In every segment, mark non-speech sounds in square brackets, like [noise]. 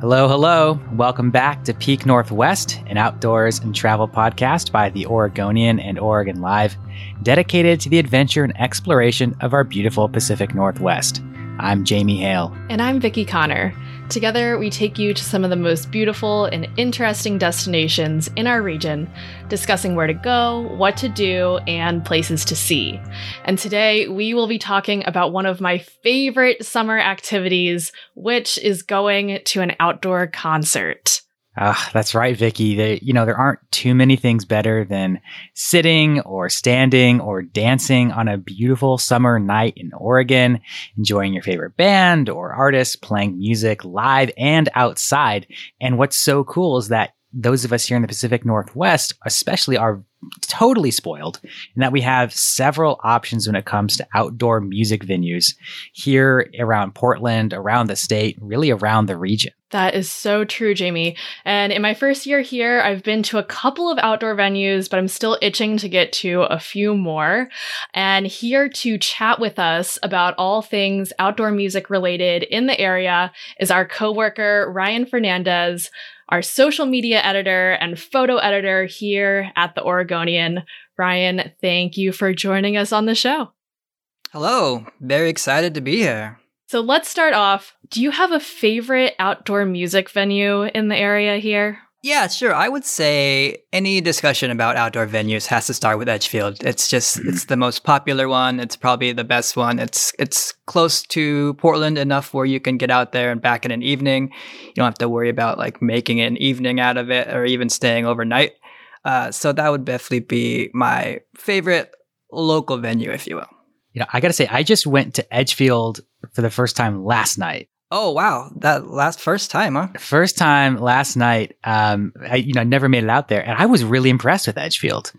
Hello, hello. Welcome back to Peak Northwest, an outdoors and travel podcast by the Oregonian and Oregon Live, dedicated to the adventure and exploration of our beautiful Pacific Northwest. I'm Jamie Hale. And I'm Vicki Connor. Together, we take you to some of the most beautiful and interesting destinations in our region, discussing where to go, what to do, and places to see. And today, we will be talking about one of my favorite summer activities, which is going to an outdoor concert. Ah, that's right, Vicki. They, you know, there aren't too many things better than sitting or standing or dancing on a beautiful summer night in Oregon, enjoying your favorite band or artist playing music live and outside. And what's so cool is that those of us here in the Pacific Northwest, especially, are totally spoiled in that we have several options when it comes to outdoor music venues here around Portland, around the state, really around the region. That is so true, Jamie. And in my first year here, I've been to a couple of outdoor venues, but I'm still itching to get to a few more. And here to chat with us about all things outdoor music related in the area is our coworker, Ryan Fernandez, our social media editor and photo editor here at the Oregonian. Ryan, thank you for joining us on the show. Hello, very excited to be here. So let's start off. Do you have a favorite outdoor music venue in the area here? Yeah, sure. I would say any discussion about outdoor venues has to start with Edgefield. It's just it's the most popular one. It's probably the best one. It's it's close to Portland enough where you can get out there and back in an evening. You don't have to worry about like making an evening out of it or even staying overnight. Uh, so that would definitely be my favorite local venue, if you will. You know, I got to say, I just went to Edgefield for the first time last night. Oh wow, that last first time, huh? First time last night. Um, I you know I never made it out there, and I was really impressed with Edgefield.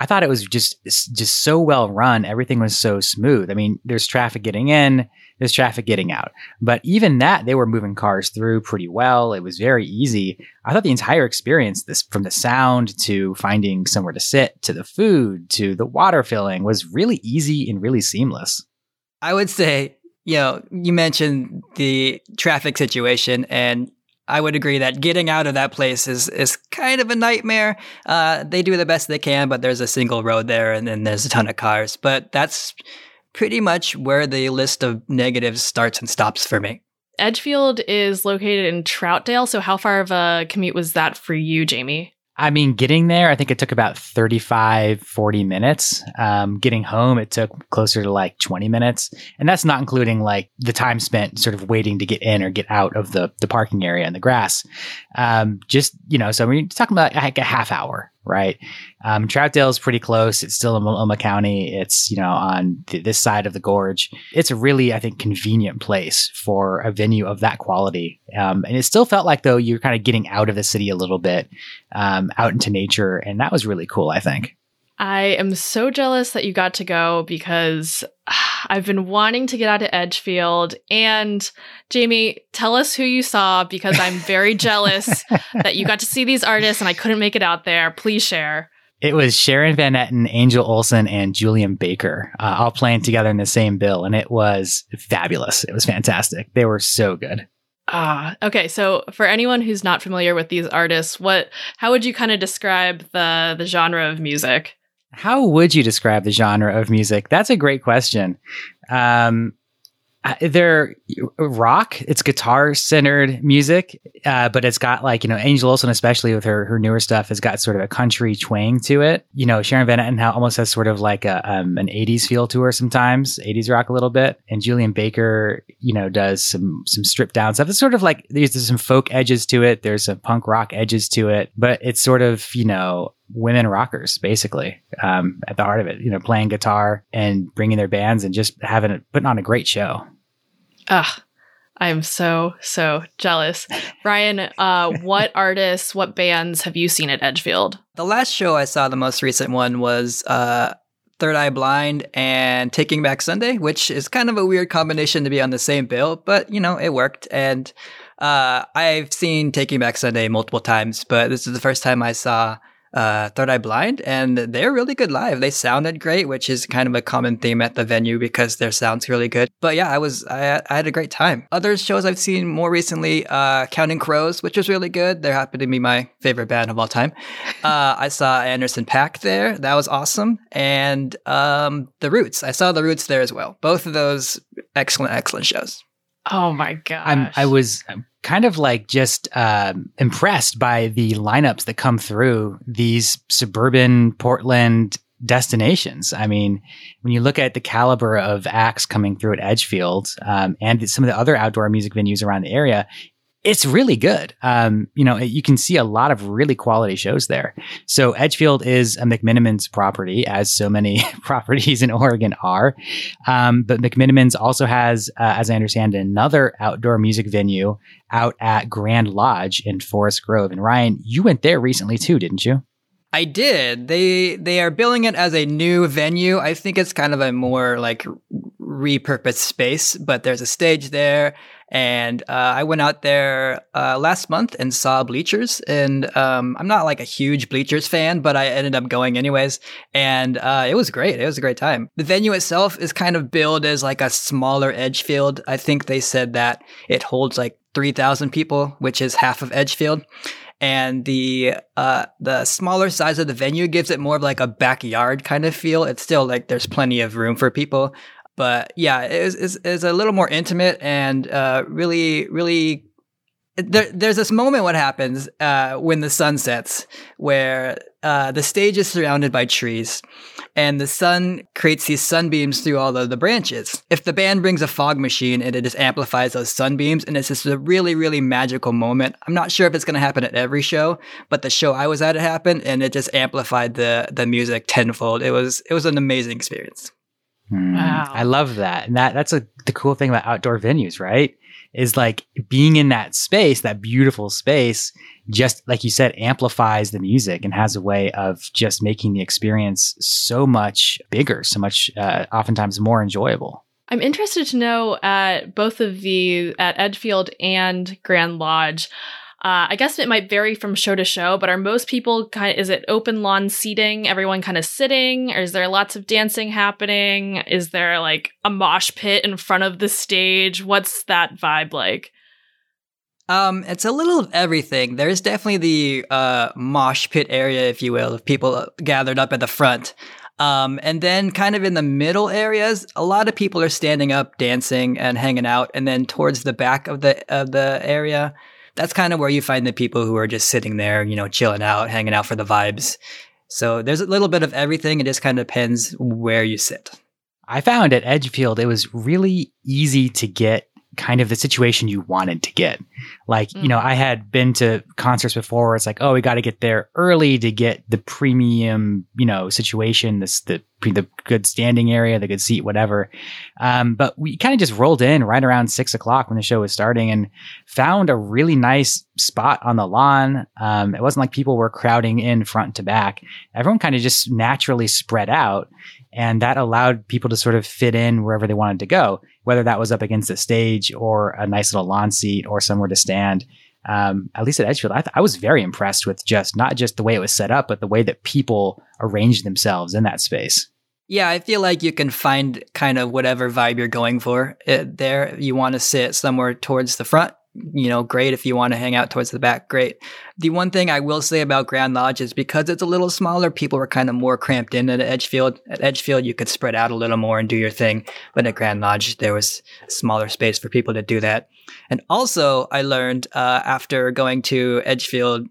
I thought it was just just so well run. Everything was so smooth. I mean, there's traffic getting in, there's traffic getting out, but even that they were moving cars through pretty well. It was very easy. I thought the entire experience, this from the sound to finding somewhere to sit to the food to the water filling, was really easy and really seamless. I would say you know, you mentioned the traffic situation, and I would agree that getting out of that place is is kind of a nightmare. Uh, they do the best they can, but there's a single road there, and then there's a ton of cars. But that's pretty much where the list of negatives starts and stops for me. Edgefield is located in Troutdale, so how far of a commute was that for you, Jamie? I mean, getting there, I think it took about 35, 40 minutes. Um, getting home, it took closer to like 20 minutes. And that's not including like the time spent sort of waiting to get in or get out of the, the parking area and the grass. Um, just, you know, so we're talking about like a half hour, right? Um, Troutdale is pretty close. It's still in Multnomah County. It's, you know, on th- this side of the gorge. It's a really, I think, convenient place for a venue of that quality. Um, and it still felt like, though, you're kind of getting out of the city a little bit, um, out into nature. And that was really cool, I think. I am so jealous that you got to go because [sighs] I've been wanting to get out to Edgefield. And Jamie, tell us who you saw because I'm very [laughs] jealous that you got to see these artists and I couldn't make it out there. Please share. It was Sharon Van Etten, Angel Olsen, and Julien Baker uh, all playing together in the same bill. And it was fabulous. It was fantastic. They were so good. Ah, okay. So for anyone who's not familiar with these artists, what how would you kind of describe the the genre of music? How would you describe the genre of music? That's a great question. Um, Uh, they're rock. It's guitar centered music, uh, but it's got like you know Angel Olsen, especially with her her newer stuff, has got sort of a country twang to it. You know, Sharon Van Etten almost has sort of like a um, an '80s feel to her sometimes, '80s rock a little bit. And Julien Baker, you know, does some some stripped down stuff. It's sort of like there's, there's some folk edges to it. There's some punk rock edges to it, but it's sort of you know women rockers basically um, at the heart of it you know playing guitar and bringing their bands and just having it putting on a great show Ugh. I'm so, so jealous. Ryan, uh, what [laughs] artists, what bands have you seen at Edgefield? The last show I saw, the most recent one, was uh, Third Eye Blind and Taking Back Sunday, which is kind of a weird combination to be on the same bill, but you know, it worked. And uh, I've seen Taking Back Sunday multiple times, but this is the first time I saw uh, Third Eye Blind, and they're really good live. They sounded great, which is kind of a common theme at the venue because their sound's really good. But yeah, I was I, I had a great time. Other shows I've seen more recently, uh, Counting Crows, which was really good. They happen to be my favorite band of all time. [laughs] Uh, I saw Anderson .Paak there. That was awesome. And um, The Roots. I saw The Roots there as well. Both of those excellent, excellent shows. Oh my god! I'm, I was kind of like just um, impressed by the lineups that come through these suburban Portland destinations. I mean, when you look at the caliber of acts coming through at Edgefield um, and some of the other outdoor music venues around the area, it's really good. Um, you know, you can see a lot of really quality shows there. So Edgefield is a McMenamins property, as so many [laughs] properties in Oregon are. Um, but McMenamins also has, uh, as I understand, another outdoor music venue out at Grand Lodge in Forest Grove. And Ryan, you went there recently too, didn't you? I did. They they are billing it as a new venue. I think it's kind of a more like repurposed space, but there's a stage there. And uh, I went out there uh, last month and saw Bleachers. And um, I'm not like a huge Bleachers fan, but I ended up going anyways. And uh, it was great. It was a great time. The venue itself is kind of billed as like a smaller Edgefield. I think they said that it holds like 3,000 people, which is half of Edgefield and the uh, the smaller size of the venue gives it more of like a backyard kind of feel. It's still like there's plenty of room for people, but yeah, it's, a little more intimate and uh, really, really. There, there's this moment what happens uh, when the sun sets, where uh, the stage is surrounded by trees, and the sun creates these sunbeams through all of the branches. If the band brings a fog machine and it just amplifies those sunbeams, and it's just a really, really magical moment. I'm not sure if it's going to happen at every show, but the show I was at it happened, and it just amplified the the music tenfold. It was it was an amazing experience. Hmm. Wow. I love that. And that that's a, the cool thing about outdoor venues, right? Is like being in that space, that beautiful space, just like you said, amplifies the music and has a way of just making the experience so much bigger, so much, uh, oftentimes more enjoyable. I'm interested to know at both of the at Edgefield and Grand Lodge, uh, I guess it might vary from show to show, but are most people kind of, is it open lawn seating, everyone kind of sitting, or is there lots of dancing happening? Is there like a mosh pit in front of the stage? What's that vibe like? Um, it's a little of everything. There's definitely the uh, mosh pit area, if you will, of people gathered up at the front. Um, and then kind of in the middle areas, a lot of people are standing up, dancing and hanging out. And then towards the back of the of the area, that's kind of where you find the people who are just sitting there, you know, chilling out, hanging out for the vibes. So there's a little bit of everything. It just kind of depends where you sit. I found at Edgefield, it was really easy to get kind of the situation you wanted to get. Like, mm. you know, I had been to concerts before where it's like, oh, we got to get there early to get the premium, you know, situation, this, the, the good standing area, the good seat, whatever. Um, but we kind of just rolled in right around six o'clock when the show was starting and found a really nice spot on the lawn. Um, it wasn't like people were crowding in front to back. Everyone kind of just naturally spread out. And that allowed people to sort of fit in wherever they wanted to go, whether that was up against the stage or a nice little lawn seat or somewhere to stand. Um, at least at Edgefield, I, th- I was very impressed with just not just the way it was set up, but the way that people arranged themselves in that space. Yeah, I feel like you can find kind of whatever vibe you're going for it, there. You want to sit somewhere towards the front, you know, great. If you want to hang out towards the back, great. The one thing I will say about Grand Lodge is because it's a little smaller, people were kind of more cramped in at Edgefield. At Edgefield, you could spread out a little more and do your thing. But at Grand Lodge, there was smaller space for people to do that. And also, I learned uh, after going to Edgefield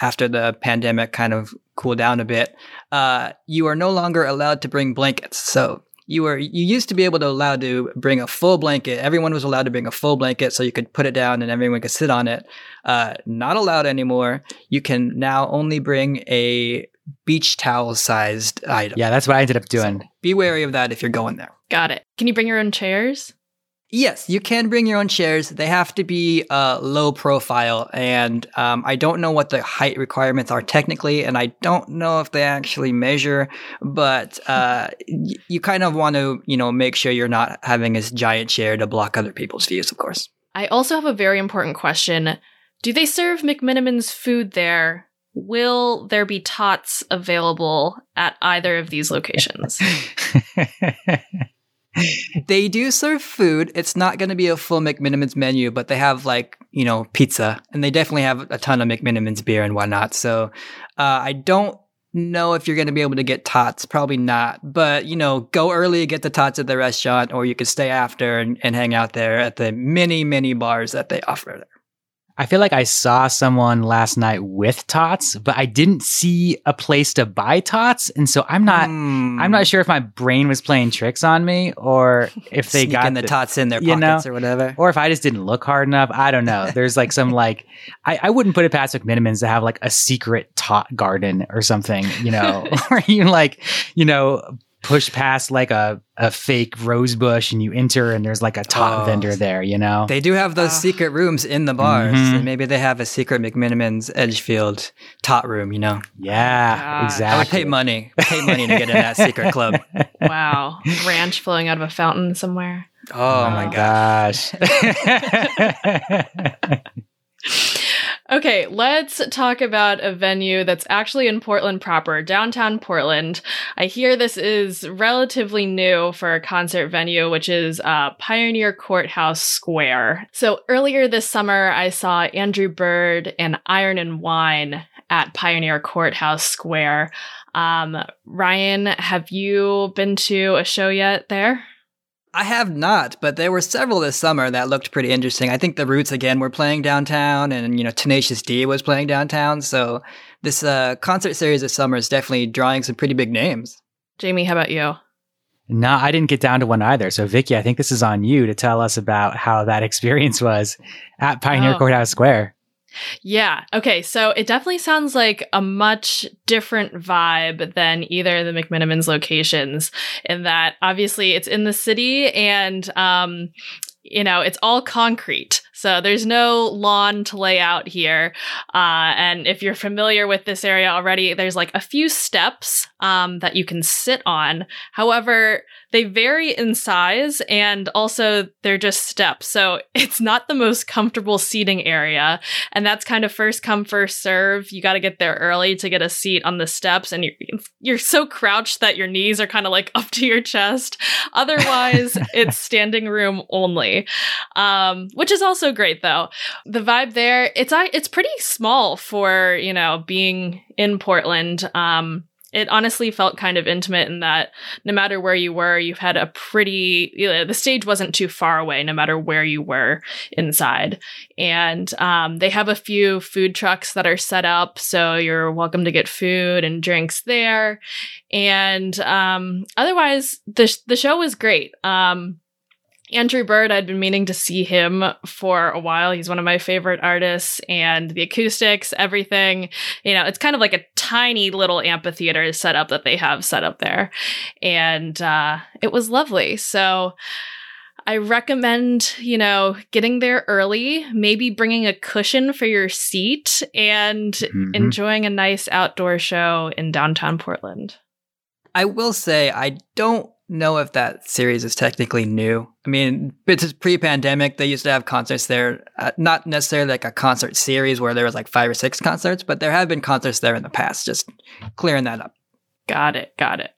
after the pandemic kind of cooled down a bit, uh, you are no longer allowed to bring blankets. So you were you used to be able to allow to bring a full blanket. Everyone was allowed to bring a full blanket, so you could put it down and everyone could sit on it. Uh, not allowed anymore. You can now only bring a beach towel sized item. Yeah, that's what I ended up doing. So be wary of that if you're going there. Got it. Can you bring your own chairs? Yes, you can bring your own chairs. They have to be uh, low profile, and um, I don't know what the height requirements are technically, and I don't know if they actually measure. But uh, y- you kind of want to, you know, make sure you're not having this giant chair to block other people's views, of course. I also have a very important question. Do they serve McMenamins food there? Will there be tots available at either of these locations? [laughs] they do serve food. It's not going to be a full McMenamins menu, but they have like, you know, pizza and they definitely have a ton of McMenamins beer and whatnot. So uh, I don't know if you're going to be able to get tots. Probably not. But, you know, go early, get the tots at the restaurant, or you could stay after and, and hang out there at the many, many bars that they offer. I feel like I saw someone last night with tots, but I didn't see a place to buy tots, and so I'm not. Mm. I'm not sure if my brain was playing tricks on me, or if they Sneaking got the, tots in their pockets know, or whatever. or if I just didn't look hard enough. I don't know. There's like some like I, I wouldn't put it past McMenamins to have like a secret tot garden or something, you know, [laughs] where you like, you know, push past like a, a fake rose bush and you enter and there's like a tot Oh. vendor there, you know? They do have those Ah. secret rooms in the bars. Mhm. And maybe they have a secret McMenamins Edgefield tot room, you know. yeah, God. exactly. I would pay money, pay money to get in that secret club. [laughs] wow. Ranch flowing out of a fountain somewhere. Oh, my gosh. [laughs] [laughs] Okay, let's talk about a venue that's actually in Portland proper, downtown Portland. I hear this is relatively new for a concert venue, which is uh, Pioneer Courthouse Square. So earlier this summer, I saw Andrew Bird and Iron and Wine at Pioneer Courthouse Square. Um, Ryan, have you been to a show yet there? I have not, but there were several this summer that looked pretty interesting. I think the Roots again were playing downtown, and you know Tenacious D was playing downtown. So this uh, concert series this summer is definitely drawing some pretty big names. Jamie, how about you? no, I didn't get down to one either. So, Vicky, I think this is on you to tell us about how that [laughs] experience was at Pioneer Oh. Courthouse Square. Yeah. Okay. So it definitely sounds like a much different vibe than either of the McMenamins locations, in that obviously it's in the city and, um, you know, it's all concrete. So there's no lawn to lay out here. Uh, and if you're familiar with this area already, there's like a few steps um, that you can sit on. However, they vary in size and also they're just steps. So [laughs] it's not the most comfortable seating area. And that's kind of first come, first serve. You got to get there early to get a seat on the steps. And you're, you're so crouched that your knees are kind of like [laughs] up to your chest. Otherwise, [laughs] it's standing room only, um, which is also great though. The vibe there, it's it's pretty small for you know being in Portland. Um, it honestly felt kind of intimate in that no matter where you were, you had a pretty you know, the stage wasn't too far away, no matter where you were inside. And um, they have a few food trucks that are set up, so you're welcome to get food and drinks there. And um, otherwise, the the show was great. Um, Andrew Bird, I'd been meaning to see him for a while. He's one of my favorite artists, and the acoustics, everything, you know, it's kind of like a tiny little amphitheater setup that they have set up there. And uh, it was lovely. So I recommend, you know, getting there early, maybe bringing a cushion for your seat, and Mhm. enjoying a nice outdoor show in downtown Portland. I will say I don't know if that series is technically new. I mean, it's pre-pandemic. They used to have concerts there, uh, not necessarily like a concert series where there was like five or six concerts, but there have been concerts there in the past. Just clearing that up. Got it. Got it.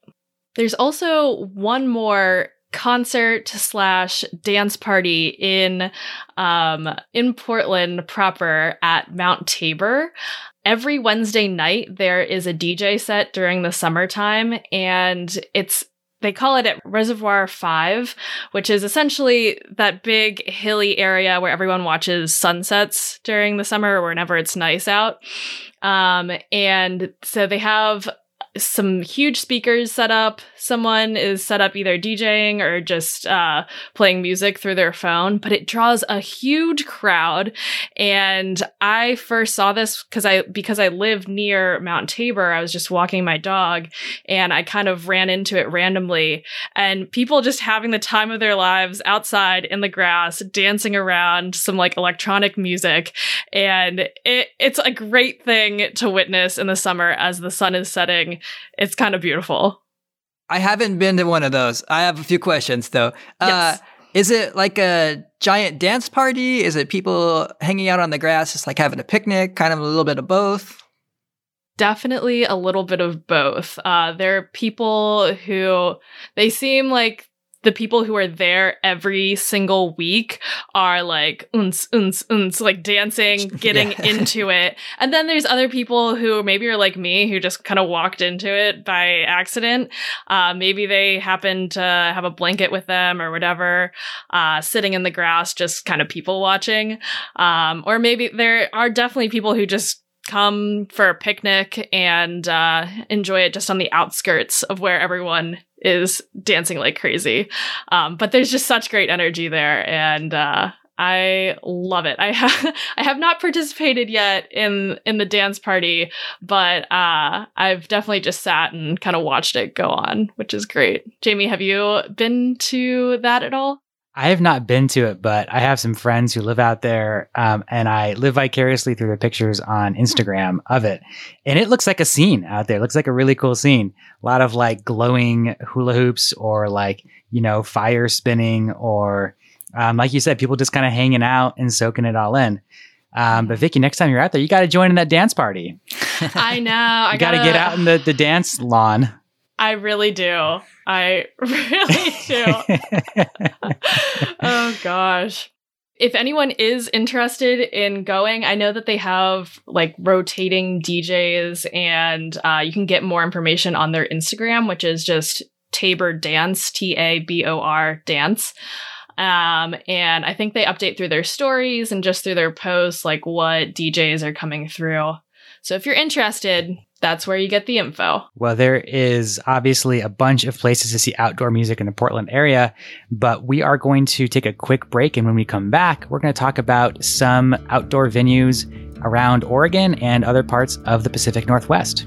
There's also one more concert slash dance party in um, in Portland proper at Mount Tabor. Every Wednesday night there is a DJ set during the summertime, and it's they call it at Reservoir 5, which is essentially that big hilly area where everyone watches sunsets during the summer or whenever it's nice out. Um, and so they have some huge speakers set up. Someone is set up either DJing or just uh, playing music through their phone, but it draws a huge crowd. And I first saw this because I because I live near Mount Tabor. I was just walking my dog, and I kind of ran into it randomly, and people just having the time of their lives outside in the grass, dancing around some like electronic music, and it, it's a great thing to witness in the summer as the sun is setting it's kind of beautiful. I haven't been to one of those. I have a few questions though. Uh, yes. Uh, is it like a giant dance party? Is it people hanging out on the grass, just like having a picnic? Kind of a little bit of both. Definitely a little bit of both. Uh, there are people who they seem like the people who are there every single week are like uns uns uns like dancing [laughs] getting yeah. into it. And then there's other people who maybe are like me who just kind of walked into it by accident. Uh, maybe they happen to have a blanket with them or whatever uh, sitting in the grass just kind of people watching. Um, or maybe there are definitely people who just come for a picnic and uh, enjoy it just on the outskirts of where everyone is dancing like crazy. Um, but there's just such great energy there, and uh, I love it. I [laughs] have I have not participated yet in in the dance party, but uh, I've definitely just sat and kind of watched it go on, which is great. Jamie, have you been to that at all? I have not been to it, but I have some friends who live out there, um, and I live vicariously through the pictures on Instagram of it. And it looks like a scene out there. It looks like a really cool scene. A lot of like glowing hula hoops or like, you know, fire spinning or, um, like you said, people just kind of hanging out and soaking it all in. Um, but Vicky, next time you're out there, you got to join in that dance party. I know. [laughs] I got to get out in the, the dance lawn. I really do. I [laughs] really do. [laughs] oh gosh. If anyone is interested in going, I know that they have like rotating DJs and uh, you can get more information on their Instagram, which is just Tabor Dance, T A B O R Dance. Um, and I think they update through their stories and just through their posts, like what DJs are coming through. So if you're interested, that's where you get the info. Well, there is obviously a bunch of places to see outdoor music in the Portland area, but we are going to take a quick break. And when we come back, we're going to talk about some outdoor venues around Oregon and other parts of the Pacific Northwest.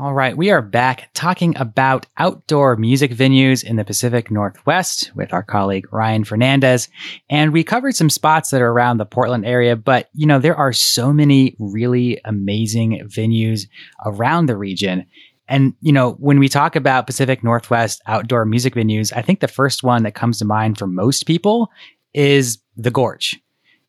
All right, we are back talking about outdoor music venues in the Pacific Northwest with our colleague Ryan Fernandez. And we covered some spots that are around the Portland area, but you know, there are so many really amazing venues around the region. And, you know, when we talk about Pacific Northwest outdoor music venues, I think the first one that comes to mind for most people is the Gorge.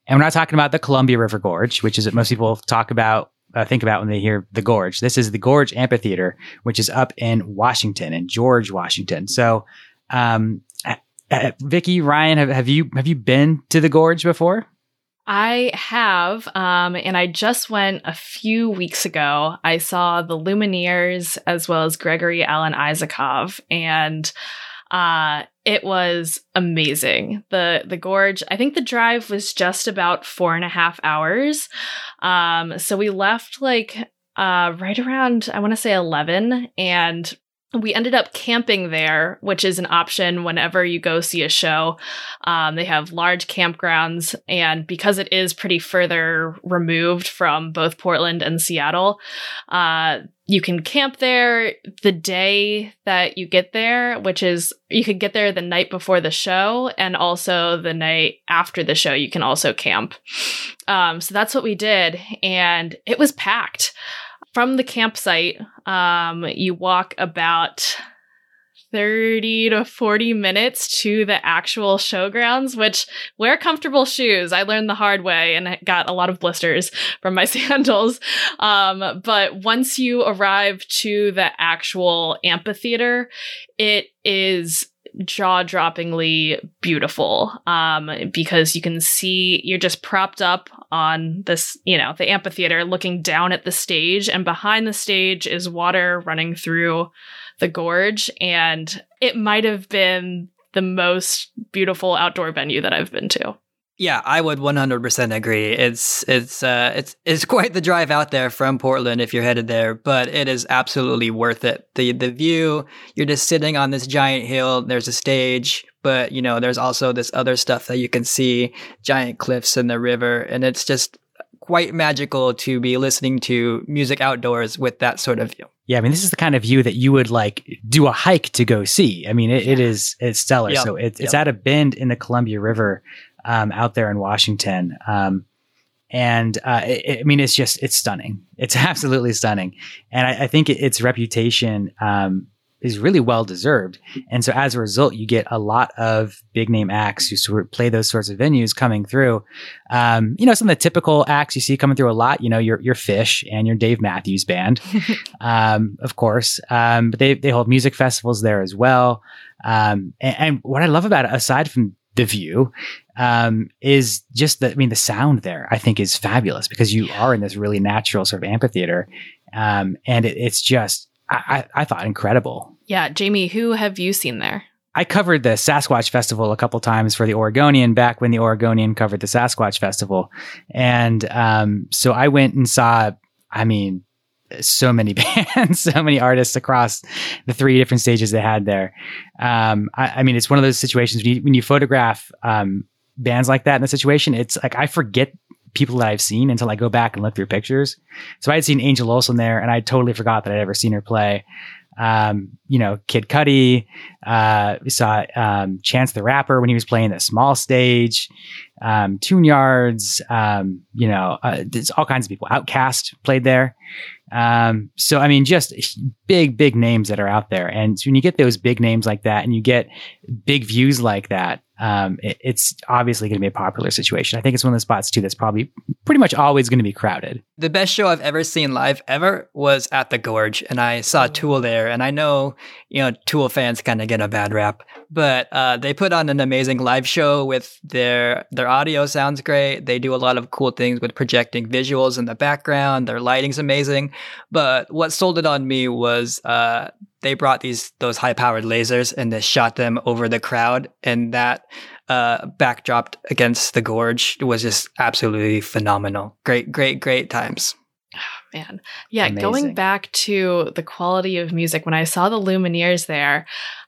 And we're not talking about the Columbia River Gorge, which is what most people talk about uh, think about when they hear the Gorge. This is the Gorge Amphitheater, which is up in Washington, in George, Washington. So, um, uh, uh, Vicky, Ryan, have, have you have you been to the Gorge before? I have, um, and I just went a few weeks ago. I saw the Lumineers as well as Gregory Alan Isakov, and uh, it was amazing. The the gorge. I think the drive was just about four and a half hours. Um, so we left like uh, right around I want to say eleven, and we ended up camping there, which is an option whenever you go see a show. Um, they have large campgrounds, and because it is pretty further removed from both Portland and Seattle, uh, you can camp there the day that you get there, which is you could get there the night before the show, and also the night after the show, you can also camp. Um, so that's what we did, and it was packed from the campsite, um, you walk about 30 to 40 minutes to the actual showgrounds, which wear comfortable shoes. I learned the hard way and got a lot of blisters from my [laughs] sandals. Um, but once you arrive to the actual amphitheater, it is jaw-droppingly beautiful um, because you can see you're just propped up on this you know the amphitheater looking down at the stage and behind the stage is water running through the gorge and it might have been the most beautiful outdoor venue that i've been to yeah, I would 100% agree. It's it's uh it's it's quite the drive out there from Portland if you're headed there, but it is absolutely worth it. The the view, you're just sitting on this giant hill, there's a stage, but you know, there's also this other stuff that you can see, giant cliffs and the river, and it's just quite magical to be listening to music outdoors with that sort of view. Yeah, I mean, this is the kind of view that you would like do a hike to go see. I mean, it, it is it's stellar. Yep. So it, it's yep. at a bend in the Columbia River um, out there in Washington. Um, and uh, it, I mean, it's just it's stunning. [laughs] It's absolutely stunning, and I, I think it, its reputation um, is really well deserved. And so, as a result, you get a lot of big name acts who sort of play those sorts of venues coming through. Um, you know, some of the typical acts you see coming through a lot. You know, your your Phish and your Dave Matthews Band, [laughs] um, of course. Um, but they they hold music festivals there as well. Um, and, and, what I love about it, aside from the view um, is just the, I mean, the sound there I think is fabulous because you are in this really natural sort of amphitheater. Um, and it, it's just, I, I, thought incredible. Yeah. Jamie, who have you seen there? I covered the Sasquatch Festival a couple times for the Oregonian back when the Oregonian covered the Sasquatch Festival. And um, so I went and saw, I mean, so many [laughs] bands, so many artists across the three different stages they had there. Um, I, I, mean, it's one of those situations when you, when you photograph um, bands like that in the situation, it's like I forget people that I've seen until I go back and look through pictures. So I had seen Angel Olsen there, and I totally forgot that I'd ever seen her play. Um, you know, Kid Cudi. Uh, we saw um, Chance the Rapper when he was playing the small stage. Um, Tune Yards. Um, you know, uh, there's all kinds of people. OutKast played there. Um, so I mean, just big, big names that are out there. And so when you get those big names like that, and you get big views like that, um, it, it's obviously going to be a popular situation. I think it's one of the spots too that's probably pretty much always going to be crowded. The best show I've ever seen live ever was at the Gorge, and I saw Tool there. And I know you know Tool fans kind of get a bad rap, but uh, they put on an amazing live show with their their audio sounds great. They do a lot of cool things with projecting visuals in the background. Their lighting's amazing. But what sold it on me was uh, they brought these those high powered lasers and they shot them over the crowd, and that uh, backdrop against the gorge was just absolutely phenomenal. Great, great, great times. Oh, [sighs] man, yeah. Amazing. Going back to the quality of music, when I saw the Lumineers there,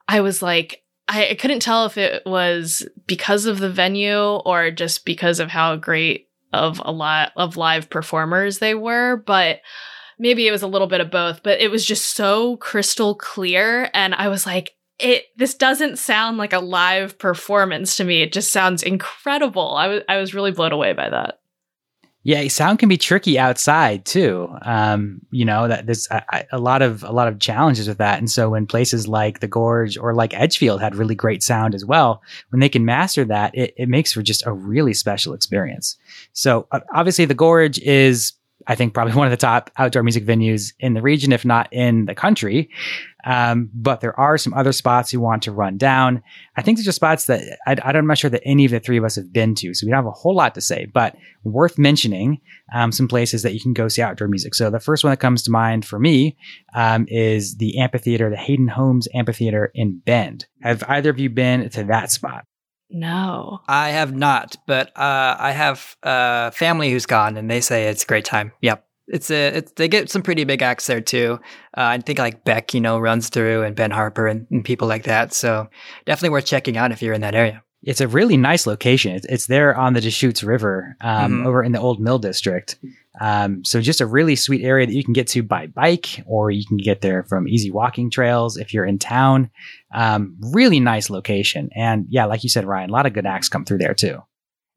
I was like, I, I couldn't tell if it was because of the venue or just because of how great of a lot of live performers they were, but maybe it was a little bit of both, but it was just so crystal clear. And I was like, it this doesn't sound like a live performance to me. It just sounds incredible. I was I was really blown away by that. Yeah, sound can be tricky outside too. Um, you know that there's a, a, lot of a lot of challenges with that, and so when places like the Gorge or like Edgefield had really great sound as well, when they can master that, it, it makes for just a really special experience. So uh, obviously, the Gorge is I think probably [laughs] one of the top outdoor music venues in the region, if not in the country. Um, but there are some other spots you want to run down. I think these are spots that I, am not sure that any of the three of us have been to, so we don't have a whole lot to say, but worth mentioning um, some places that you can go see outdoor music. So the first one that comes to mind for me um, is the amphitheater, the Hayden Homes Amphitheater in Bend. Have either of you been to that spot? No. I have not, but uh, I have a family who's gone and they say it's a great time. Yep. it's a it's, they get some pretty big acts there too. Uh, I think like Beck, you know, runs through and Ben Harper and, and, people like that. So definitely worth checking out if you're in that area. It's a really nice location. It's, it's there on the Deschutes River, um, mm-hmm. over in the Old Mill District. Um, so just a really sweet area that you can get to by bike, or you can get there from easy walking trails if you're in town. Um, really nice location, and yeah, like you said, Ryan, a lot of good acts come through there too.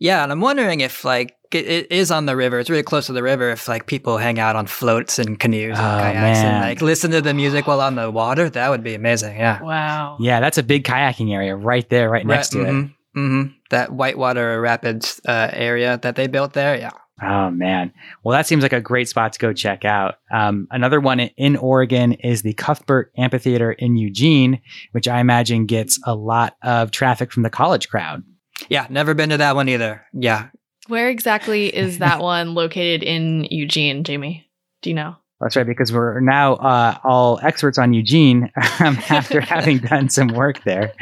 Yeah, and I'm wondering if like it, it is on the river. It's really close to the river. If like people hang out on floats and canoes and oh, kayaks man. and like listen to the music while on the water, that would be amazing. Yeah. Wow. Yeah, that's a big kayaking area right there, right next to mm-hmm, it. Mm-hmm. That Whitewater Rapids uh, area that they built there. Yeah. Oh man. Well, that seems like a great spot to go check out. Um, another one in Oregon is the Cuthbert Amphitheater in Eugene, which I imagine gets a lot of traffic from the college crowd. Yeah, never been to that one either. Yeah, where exactly is [laughs] that one located in Eugene, Jamie? Do you know? That's right, because we're now uh, all experts on Eugene [laughs] um, after [laughs] having done some work there.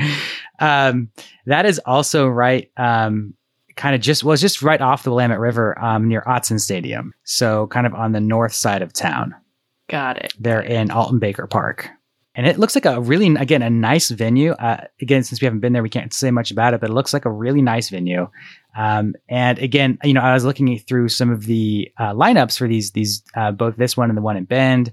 Um, that is also right, um, kind of just was just right off the Willamette River um, near Autzen Stadium. So, kind of on the north side of town. Got it. They're in Alton Baker Park and it looks like a really again a nice venue uh, again since we haven't been there we can't say much about it but it looks like a really nice venue um, and again you know i was looking through some of the uh, lineups for these these uh, both this one and the one in bend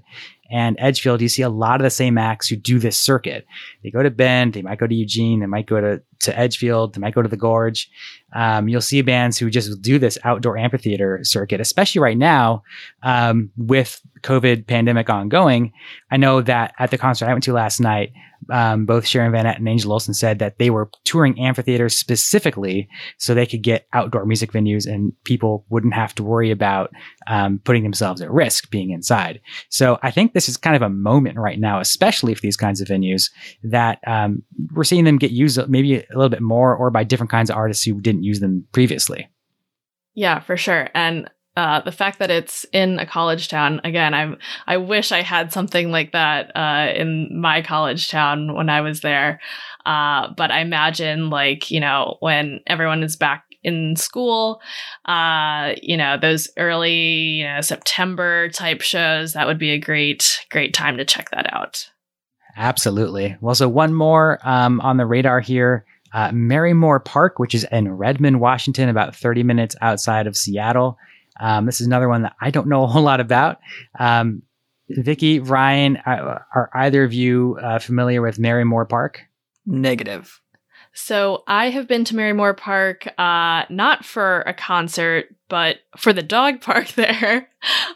and Edgefield, you see a lot of the same acts who do this circuit. They go to Bend, they might go to Eugene, they might go to, to Edgefield, they might go to the Gorge. Um, you'll see bands who just do this outdoor amphitheater circuit, especially right now um, with COVID pandemic ongoing. I know that at the concert I went to last night, um, both Sharon Van Etten and Angel Olsen said that they were touring amphitheaters specifically so they could get outdoor music venues and people wouldn't have to worry about um, putting themselves at risk being inside. So I think this is kind of a moment right now, especially for these kinds of venues, that um, we're seeing them get used maybe a little bit more or by different kinds of artists who didn't use them previously. Yeah, for sure. And uh, the fact that it's in a college town again i'm i wish i had something like that uh, in my college town when i was there uh, but i imagine like you know when everyone is back in school uh, you know those early you know september type shows that would be a great great time to check that out absolutely well so one more um, on the radar here uh, Marymoor Park, which is in Redmond, Washington, about 30 minutes outside of Seattle. Um, this is another one that I don't know a whole lot about. Um, Vicky, Ryan, are, are either of you uh, familiar with Marymoor Park? Negative. So I have been to Marymoor Park, uh, not for a concert, but for the dog [laughs] park there,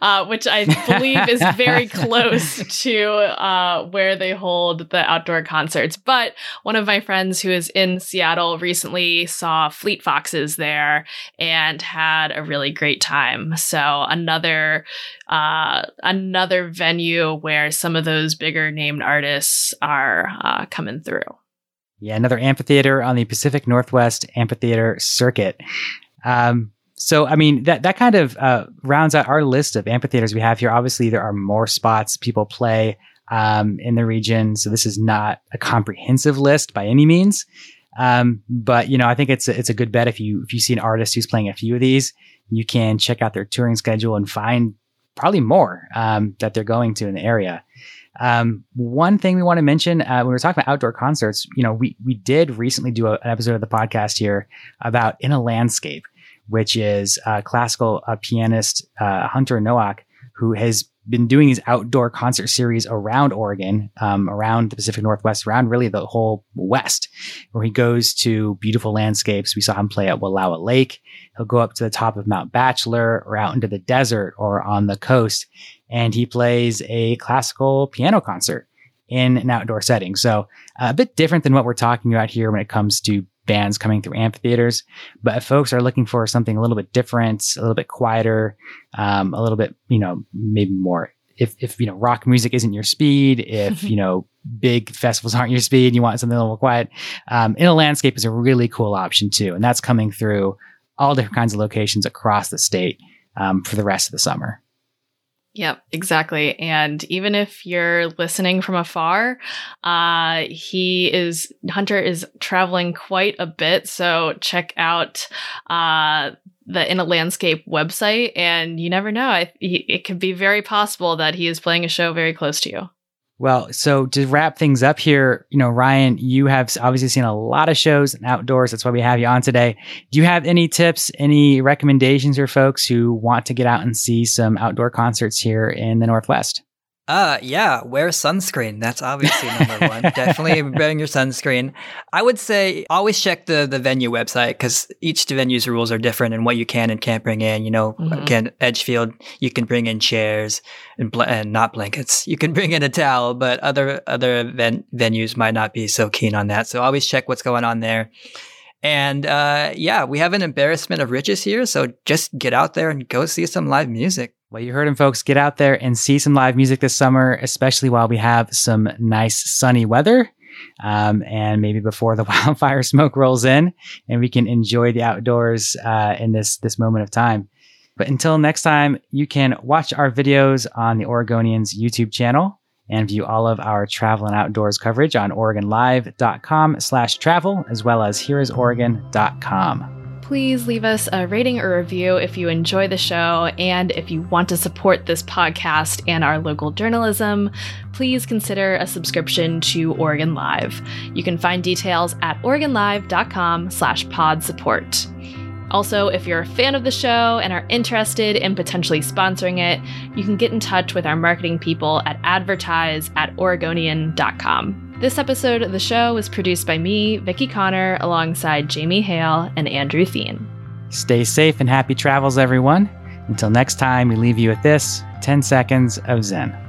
uh, which I believe is very [laughs] close to uh, where they hold the outdoor concerts. But one of my friends who is in Seattle recently saw Fleet Foxes there and had a really great time. So another uh, another venue where some of those bigger named artists are uh, coming through. Yeah, another amphitheater on the Pacific Northwest Amphitheater Circuit. Um, so, I mean, that, that kind of uh, rounds out our list of amphitheaters we have here. Obviously, there are more spots people play um, in the region. So, this is not a comprehensive list by any means. Um, but you know, I think it's a, it's a good bet if you if you see an artist who's playing a few of these, you can check out their touring schedule and find probably more um, that they're going to in the area. Um, one thing we want to mention uh, when we're talking about outdoor concerts, you know, we we did recently do a, an episode of the podcast here about in a landscape, which is a classical uh, pianist uh, Hunter Noack, who has been doing these outdoor concert series around Oregon, um, around the Pacific Northwest, around really the whole West, where he goes to beautiful landscapes. We saw him play at Wallowa Lake. He'll go up to the top of Mount Bachelor or out into the desert or on the coast and he plays a classical piano concert in an outdoor setting. So a bit different than what we're talking about here when it comes to bands coming through amphitheaters. But if folks are looking for something a little bit different, a little bit quieter, um, a little bit, you know, maybe more. If, if you know rock music isn't your speed, if [laughs] you know big festivals aren't your speed, and you want something a little quiet, um, in a landscape is a really cool option too, and that's coming through all different kinds of locations across the state um, for the rest of the summer. Yep, exactly. And even if you're listening from afar, uh, he is, Hunter is traveling quite a bit. So check out, uh, the In a Landscape website, and you never know. I, he, it could be very possible that he is playing a show very close to you. Well, so to wrap things up here, you know, Ryan, you have obviously seen a lot of shows and outdoors. That's why we have you on today. Do you have any tips, any recommendations for folks who want to get out and see some outdoor concerts here in the Northwest? Uh, yeah, wear sunscreen. That's obviously number one. [laughs] Definitely wearing your sunscreen. I would say always check the, the venue website because each venue's rules are different and what you can and can't bring in. You know, Mhm. can Edgefield, you can bring in chairs and, bl- and not blankets. You can bring in a towel, but other, other ven- venues might not be so keen on that. So always check what's going on there. And, uh, yeah, we have an embarrassment of riches here. So just get out there and go see some live music. Well, you heard him, folks. Get out there and see some live music this summer, especially while we have some nice sunny weather. Um, and maybe before the [laughs] wildfire smoke rolls in and we can enjoy the outdoors uh, in this, this moment of time. But until next time, you can watch our videos on the Oregonians YouTube channel and view all of our travel and outdoors coverage on OregonLive.com slash travel, as well as hereisoregon.com. Please leave us a rating or review if you enjoy the show. And if you want to support this podcast and our local journalism, please consider a subscription to Oregon Live. You can find details at OregonLive.com slash pod support. Also, if you're a fan of the show and are interested in potentially sponsoring it, you can get in touch with our marketing people at advertise at Oregonian.com. This episode of the show was produced by me, Vicki Connor, alongside Jamie Hale and Andrew Theen. Stay safe and happy travels, everyone. Until next time, we leave you with this 10 seconds of Zen.